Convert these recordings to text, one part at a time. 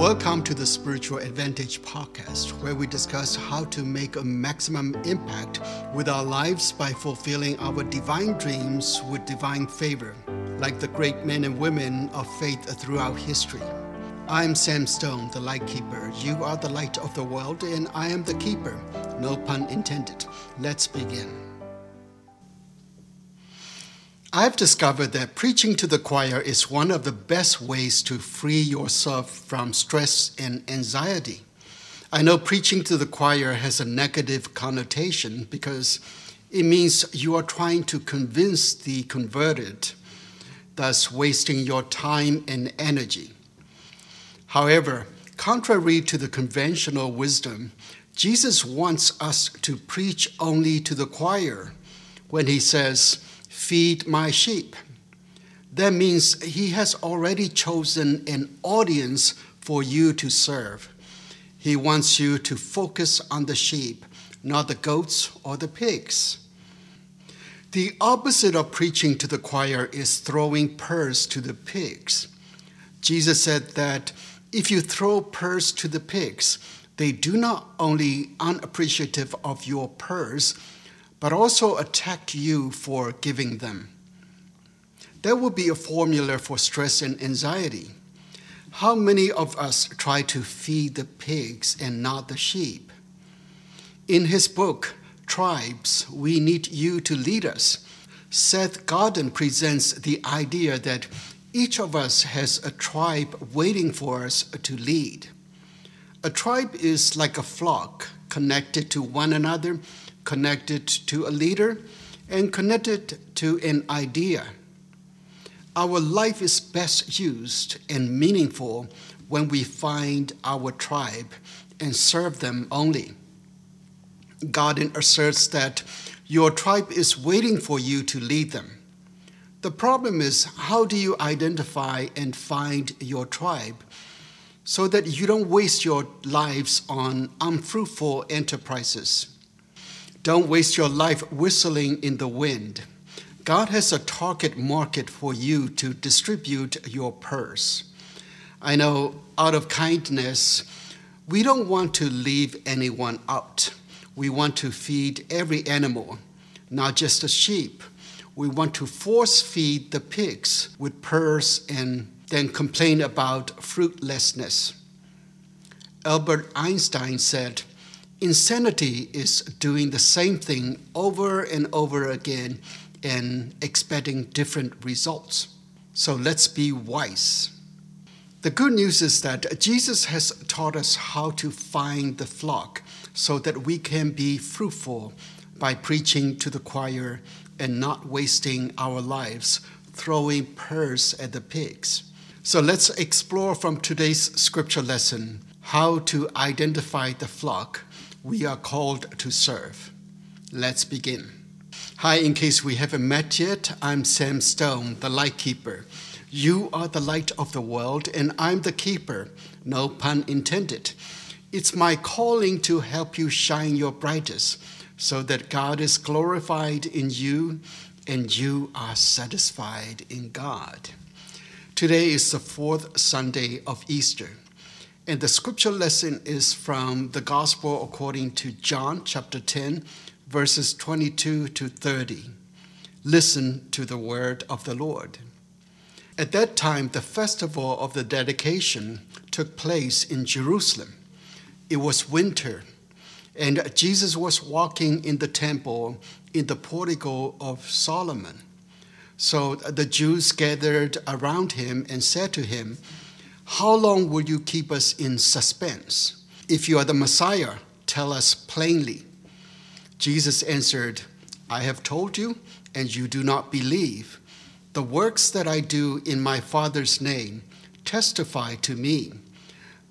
Welcome to the Spiritual Advantage podcast, where we discuss how to make a maximum impact with our lives by fulfilling our divine dreams with divine favor, like the great men and women of faith throughout history. I'm Sam Stone, the light keeper. You are the light of the world, and I am the keeper. No pun intended. Let's begin. I've discovered that preaching to the choir is one of the best ways to free yourself from stress and anxiety. I know preaching to the choir has a negative connotation because it means you are trying to convince the converted, thus wasting your time and energy. However, contrary to the conventional wisdom, Jesus wants us to preach only to the choir when he says, feed my sheep. That means he has already chosen an audience for you to serve. He wants you to focus on the sheep, not the goats or the pigs. The opposite of preaching to the choir is throwing pearls to the pigs. Jesus said that if you throw pearls to the pigs, they do not only unappreciative of your pearls, but also attack you for giving them. There will be a formula for stress and anxiety. How many of us try to feed the pigs and not the sheep? In his book, Tribes, We Need You to Lead Us, Seth Godin presents the idea that each of us has a tribe waiting for us to lead. A tribe is like a flock connected to one another connected to a leader, and connected to an idea. Our life is best used and meaningful when we find our tribe and serve them only. Godin asserts that your tribe is waiting for you to lead them. The problem is, how do you identify and find your tribe so that you don't waste your lives on unfruitful enterprises? Don't waste your life whistling in the wind. God has a target market for you to distribute your purse. I know out of kindness, we don't want to leave anyone out. We want to feed every animal, not just the sheep. We want to force feed the pigs with pearls and then complain about fruitlessness. Albert Einstein said, Insanity is doing the same thing over and over again and expecting different results. So let's be wise. The good news is that Jesus has taught us how to find the flock so that we can be fruitful by preaching to the choir and not wasting our lives throwing pearls at the pigs. So let's explore from today's scripture lesson how to identify the flock we are called to serve. Let's begin. Hi, in case we haven't met yet, I'm Sam Stone, the light keeper. You are the light of the world, and I'm the keeper, no pun intended. It's my calling to help you shine your brightest so that God is glorified in you and you are satisfied in God. Today is the fourth Sunday of Easter. And the scripture lesson is from the Gospel according to John chapter 10, verses 22 to 30. Listen to the word of the Lord. At that time, the festival of the dedication took place in Jerusalem. It was winter, and Jesus was walking in the temple in the portico of Solomon. So the Jews gathered around him and said to him, how long will you keep us in suspense? If you are the Messiah, tell us plainly. Jesus answered, I have told you, and you do not believe. The works that I do in my Father's name testify to me,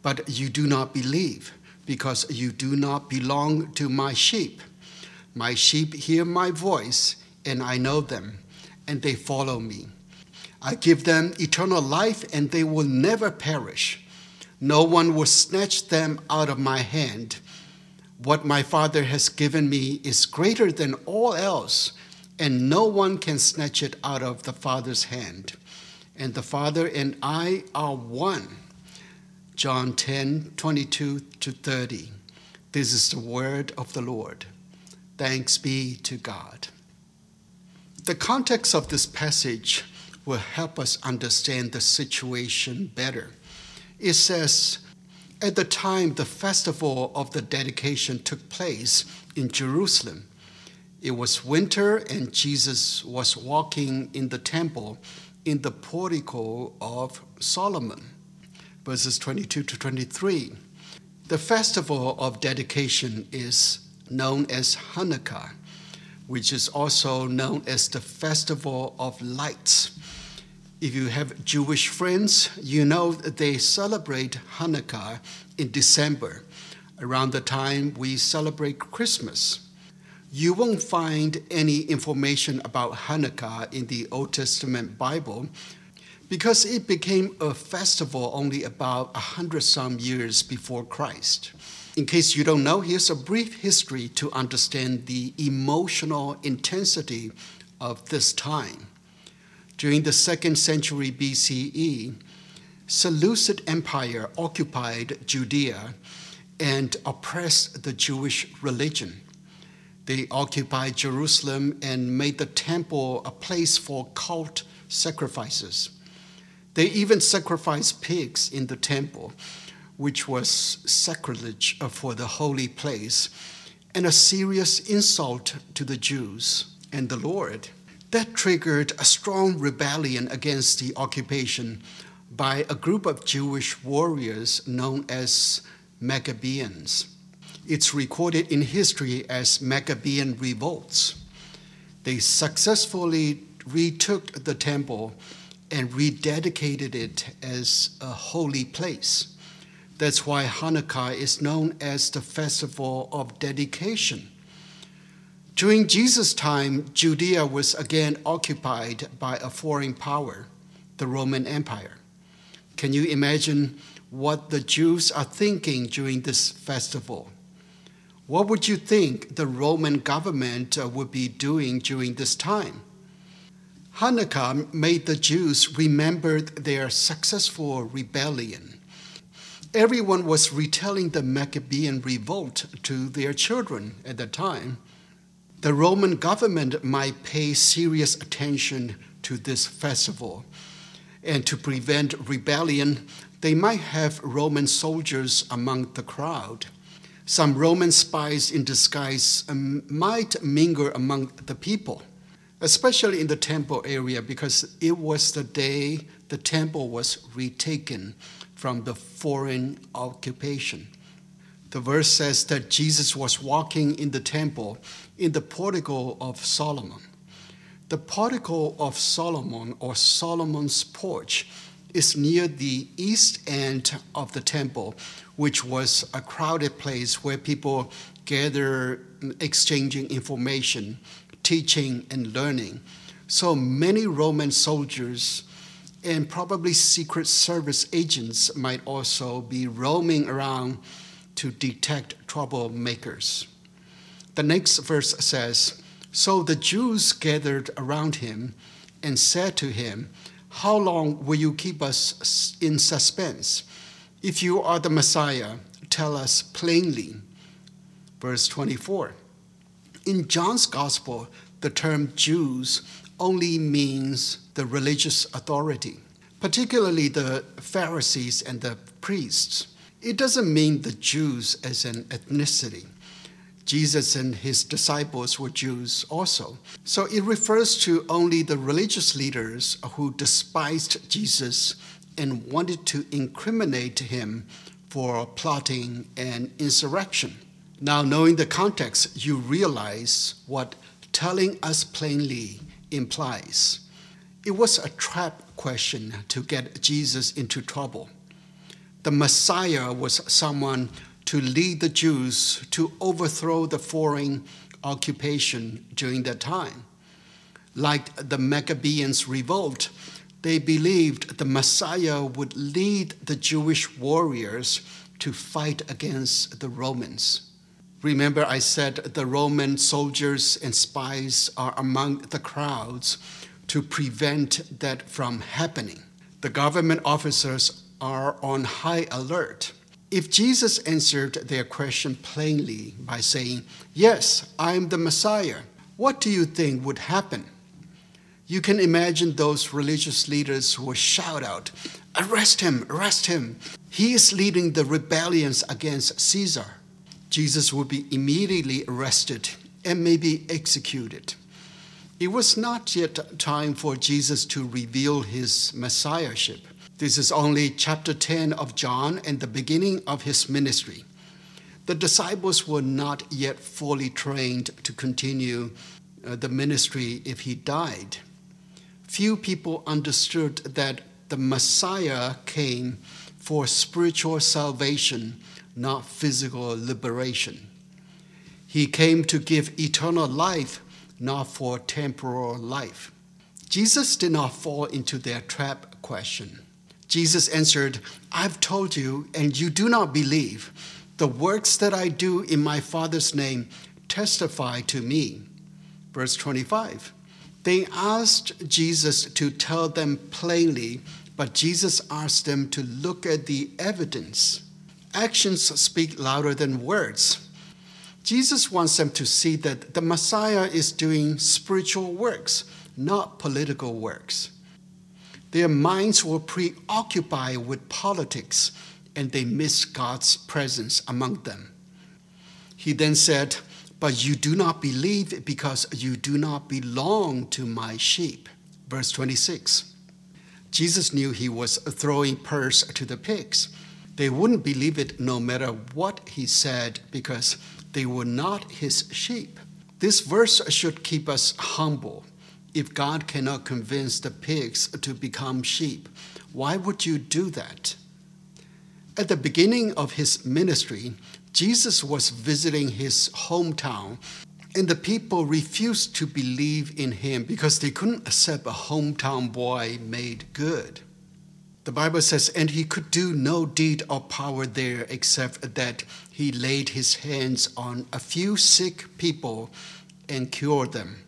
but you do not believe, because you do not belong to my sheep. My sheep hear my voice, and I know them, and they follow me. I give them eternal life, and they will never perish. No one will snatch them out of my hand. What my Father has given me is greater than all else, and no one can snatch it out of the Father's hand. And the Father and I are one. John 10 22 to 30. This is the word of the Lord. Thanks be to God. The context of this passage will help us understand the situation better. It says, At the time the festival of the dedication took place in Jerusalem, it was winter and Jesus was walking in the temple in the portico of Solomon. Verses 22 to 23. The festival of dedication is known as Hanukkah, which is also known as the festival of lights. If you have Jewish friends, you know that they celebrate Hanukkah in December, around the time we celebrate Christmas. You won't find any information about Hanukkah in the Old Testament Bible because it became a festival only about a hundred some years before Christ. In case you don't know, here's a brief history to understand the emotional intensity of this time. During the second century BCE, Seleucid Empire occupied Judea and oppressed the Jewish religion. They occupied Jerusalem and made the temple a place for cult sacrifices. They even sacrificed pigs in the temple, which was sacrilege for the holy place and a serious insult to the Jews and the Lord. That triggered a strong rebellion against the occupation by a group of Jewish warriors known as Maccabeans. It's recorded in history as Maccabean revolts. They successfully retook the temple and rededicated it as a holy place. That's why Hanukkah is known as the festival of dedication. During Jesus' time, Judea was again occupied by a foreign power, the Roman Empire. Can you imagine what the Jews are thinking during this festival? What would you think the Roman government uh, would be doing during this time? Hanukkah made the Jews remember their successful rebellion. Everyone was retelling the Maccabean revolt to their children at the time. The Roman government might pay serious attention to this festival. And to prevent rebellion, they might have Roman soldiers among the crowd. Some Roman spies in disguise um, might mingle among the people especially in the temple area, because it was the day the temple was retaken from the foreign occupation. The verse says that Jesus was walking in the temple in the portico of Solomon. The portico of Solomon, or Solomon's porch, is near the east end of the temple, which was a crowded place where people gather exchanging information teaching and learning. So many Roman soldiers and probably Secret Service agents might also be roaming around to detect troublemakers. The next verse says So the Jews gathered around him and said to him, How long will you keep us in suspense? If you are the Messiah, tell us plainly. Verse 24. In John's Gospel, the term Jews only means the religious authority, particularly the Pharisees and the priests. It doesn't mean the Jews as an ethnicity. Jesus and his disciples were Jews also. So it refers to only the religious leaders who despised Jesus and wanted to incriminate him for plotting an insurrection. Now, knowing the context, you realize what telling us plainly implies. It was a trap question to get Jesus into trouble. The Messiah was someone to lead the Jews to overthrow the foreign occupation during that time. Like the Maccabeans' revolt, they believed the Messiah would lead the Jewish warriors to fight against the Romans. Remember, I said the Roman soldiers and spies are among the crowds to prevent that from happening. The government officers are on high alert. If Jesus answered their question plainly by saying, Yes, I am the Messiah, what do you think would happen? You can imagine those religious leaders who would shout out, Arrest him, arrest him. He is leading the rebellions against Caesar. Jesus would be immediately arrested and maybe executed. It was not yet time for Jesus to reveal his messiahship. This is only chapter 10 of John and the beginning of his ministry. The disciples were not yet fully trained to continue uh, the ministry if he died. Few people understood that the Messiah came for spiritual salvation, not physical liberation. He came to give eternal life, not for temporal life. Jesus did not fall into their trap question. Jesus answered, I've told you, and you do not believe. The works that I do in my Father's name testify to me. Verse 25. They asked Jesus to tell them plainly, but Jesus asked them to look at the evidence. Actions speak louder than words. Jesus wants them to see that the Messiah is doing spiritual works, not political works. Their minds were preoccupied with politics and they missed God's presence among them. He then said, But you do not believe because you do not belong to my sheep. Verse 26. Jesus knew he was throwing pearls to the pigs. They wouldn't believe it no matter what he said because they were not his sheep. This verse should keep us humble if God cannot convince the pigs to become sheep, why would you do that? At the beginning of his ministry, Jesus was visiting his hometown, and the people refused to believe in him because they couldn't accept a hometown boy made good. The Bible says, and he could do no deed of power there except that he laid his hands on a few sick people and cured them.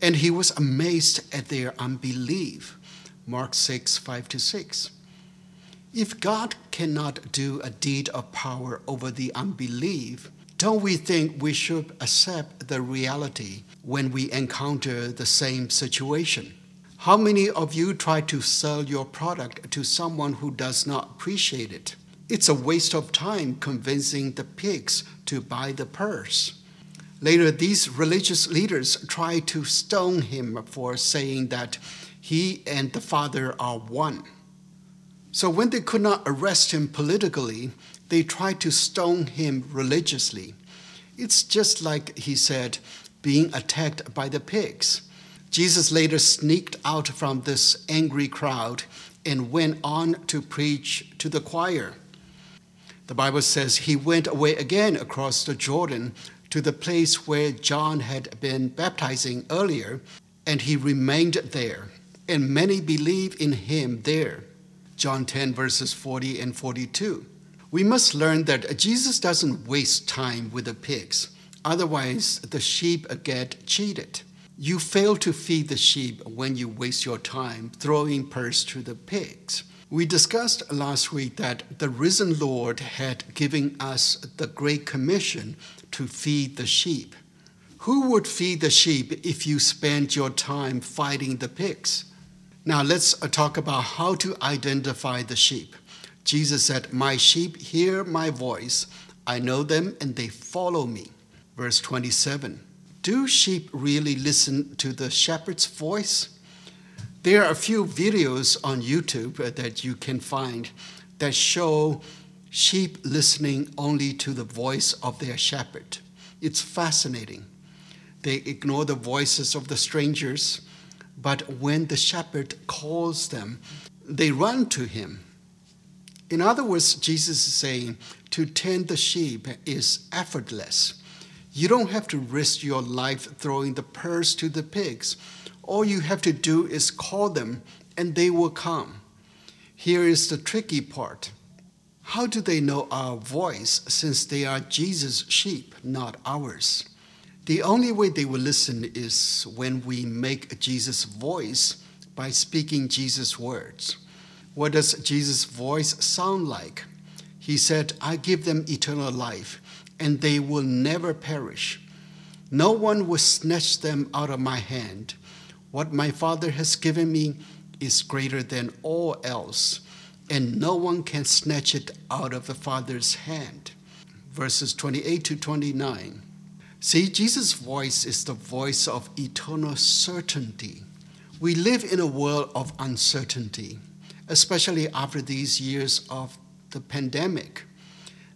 And he was amazed at their unbelief. Mark 6, 5 to 6. If God cannot do a deed of power over the unbelief, don't we think we should accept the reality when we encounter the same situation? How many of you try to sell your product to someone who does not appreciate it? It's a waste of time convincing the pigs to buy the purse. Later, these religious leaders tried to stone him for saying that he and the Father are one. So, when they could not arrest him politically, they tried to stone him religiously. It's just like he said, being attacked by the pigs. Jesus later sneaked out from this angry crowd and went on to preach to the choir. The Bible says he went away again across the Jordan to the place where John had been baptizing earlier, and he remained there. And many believe in him there. John 10, verses 40 and 42. We must learn that Jesus doesn't waste time with the pigs, otherwise, the sheep get cheated. You fail to feed the sheep when you waste your time throwing pearls to the pigs. We discussed last week that the risen Lord had given us the Great Commission to feed the sheep. Who would feed the sheep if you spent your time fighting the pigs? Now let's uh, talk about how to identify the sheep. Jesus said, My sheep hear my voice. I know them and they follow me. Verse 27. Do sheep really listen to the shepherd's voice? There are a few videos on YouTube uh, that you can find that show sheep listening only to the voice of their shepherd. It's fascinating. They ignore the voices of the strangers, but when the shepherd calls them, they run to him. In other words, Jesus is saying to tend the sheep is effortless. You don't have to risk your life throwing the purse to the pigs. All you have to do is call them and they will come. Here is the tricky part how do they know our voice since they are Jesus' sheep, not ours? The only way they will listen is when we make Jesus' voice by speaking Jesus' words. What does Jesus' voice sound like? He said, I give them eternal life, and they will never perish. No one will snatch them out of my hand. What my Father has given me is greater than all else, and no one can snatch it out of the Father's hand. Verses 28 to 29. See, Jesus' voice is the voice of eternal certainty. We live in a world of uncertainty, especially after these years of the pandemic.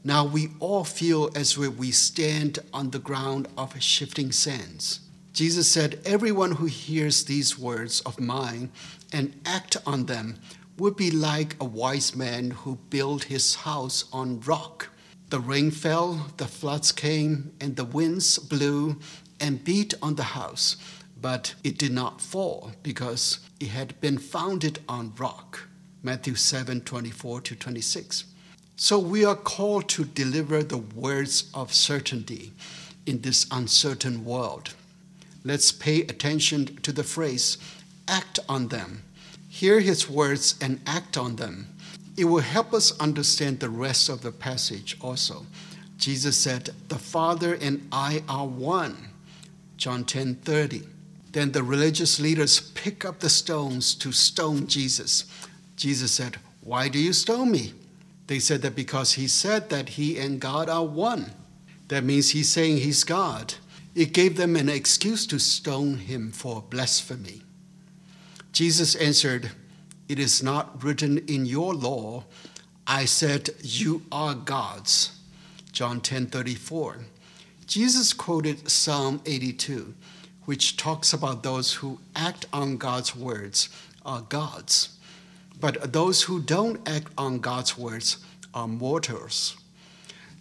Now we all feel as if we stand on the ground of shifting sands. Jesus said, Everyone who hears these words of mine and act on them would be like a wise man who built his house on rock. The rain fell, the floods came, and the winds blew and beat on the house, but it did not fall because it had been founded on rock. Matthew 7 24 to 26. So we are called to deliver the words of certainty in this uncertain world. Let's pay attention to the phrase, act on them. Hear his words and act on them. It will help us understand the rest of the passage also. Jesus said, The Father and I are one. John 10 30. Then the religious leaders pick up the stones to stone Jesus. Jesus said, Why do you stone me? They said that because he said that he and God are one. That means he's saying he's God. It gave them an excuse to stone him for blasphemy. Jesus answered, it is not written in your law, I said, You are gods. John 10 34. Jesus quoted Psalm 82, which talks about those who act on God's words are gods, but those who don't act on God's words are mortals.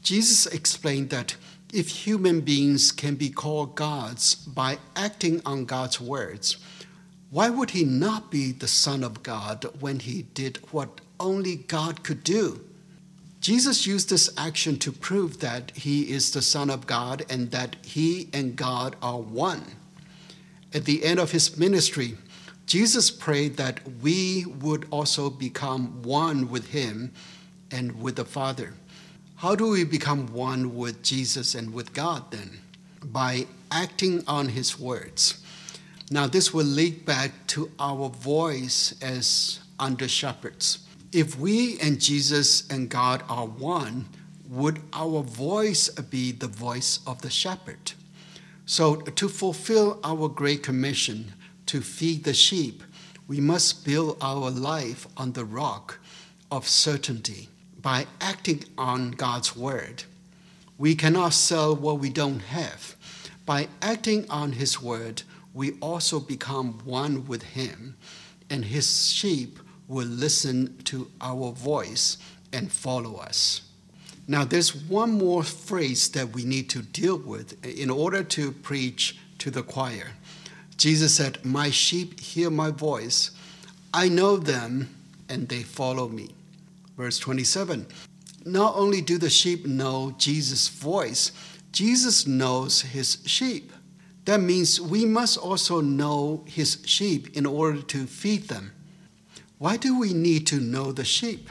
Jesus explained that if human beings can be called gods by acting on God's words, why would he not be the Son of God when he did what only God could do? Jesus used this action to prove that he is the Son of God and that he and God are one. At the end of his ministry, Jesus prayed that we would also become one with him and with the Father. How do we become one with Jesus and with God then? By acting on his words. Now, this will lead back to our voice as under shepherds. If we and Jesus and God are one, would our voice be the voice of the shepherd? So, to fulfill our great commission to feed the sheep, we must build our life on the rock of certainty by acting on God's word. We cannot sell what we don't have. By acting on His word, we also become one with him, and his sheep will listen to our voice and follow us. Now, there's one more phrase that we need to deal with in order to preach to the choir. Jesus said, My sheep hear my voice. I know them, and they follow me. Verse 27 Not only do the sheep know Jesus' voice, Jesus knows his sheep. That means we must also know his sheep in order to feed them. Why do we need to know the sheep?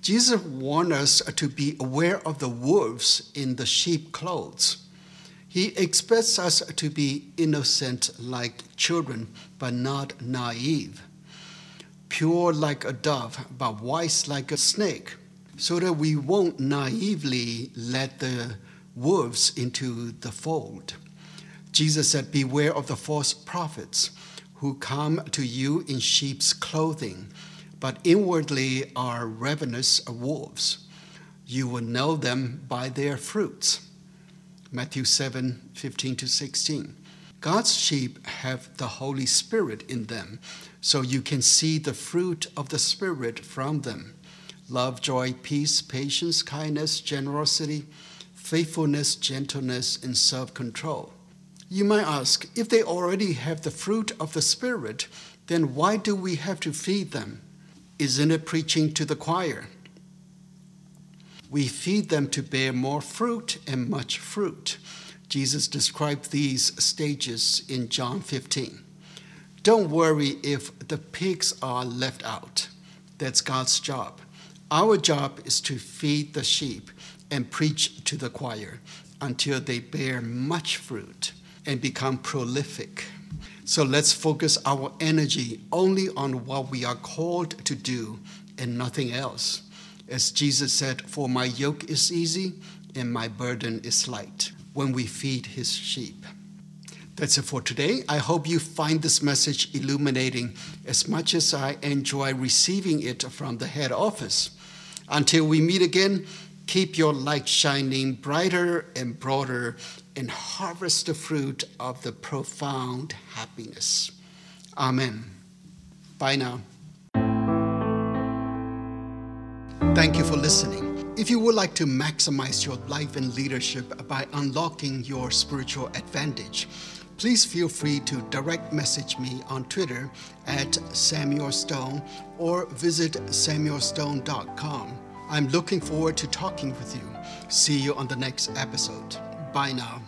Jesus warned us to be aware of the wolves in the sheep clothes. He expects us to be innocent like children, but not naive, pure like a dove, but wise like a snake, so that we won't naively let the wolves into the fold. Jesus said, Beware of the false prophets who come to you in sheep's clothing, but inwardly are ravenous wolves. You will know them by their fruits. Matthew 7 15 to 16. God's sheep have the Holy Spirit in them, so you can see the fruit of the Spirit from them love, joy, peace, patience, kindness, generosity, faithfulness, gentleness, and self control. You might ask, if they already have the fruit of the Spirit, then why do we have to feed them? Isn't it preaching to the choir? We feed them to bear more fruit and much fruit. Jesus described these stages in John 15. Don't worry if the pigs are left out. That's God's job. Our job is to feed the sheep and preach to the choir until they bear much fruit and become prolific. So let's focus our energy only on what we are called to do and nothing else. As Jesus said, For my yoke is easy and my burden is light when we feed his sheep. That's it for today. I hope you find this message illuminating as much as I enjoy receiving it from the head office. Until we meet again, keep your light shining brighter and broader and harvest the fruit of the profound happiness. Amen. Bye now. Thank you for listening. If you would like to maximize your life and leadership by unlocking your spiritual advantage, please feel free to direct message me on Twitter at Samuel Stone or visit samuelstone.com. I'm looking forward to talking with you. See you on the next episode. Bye now.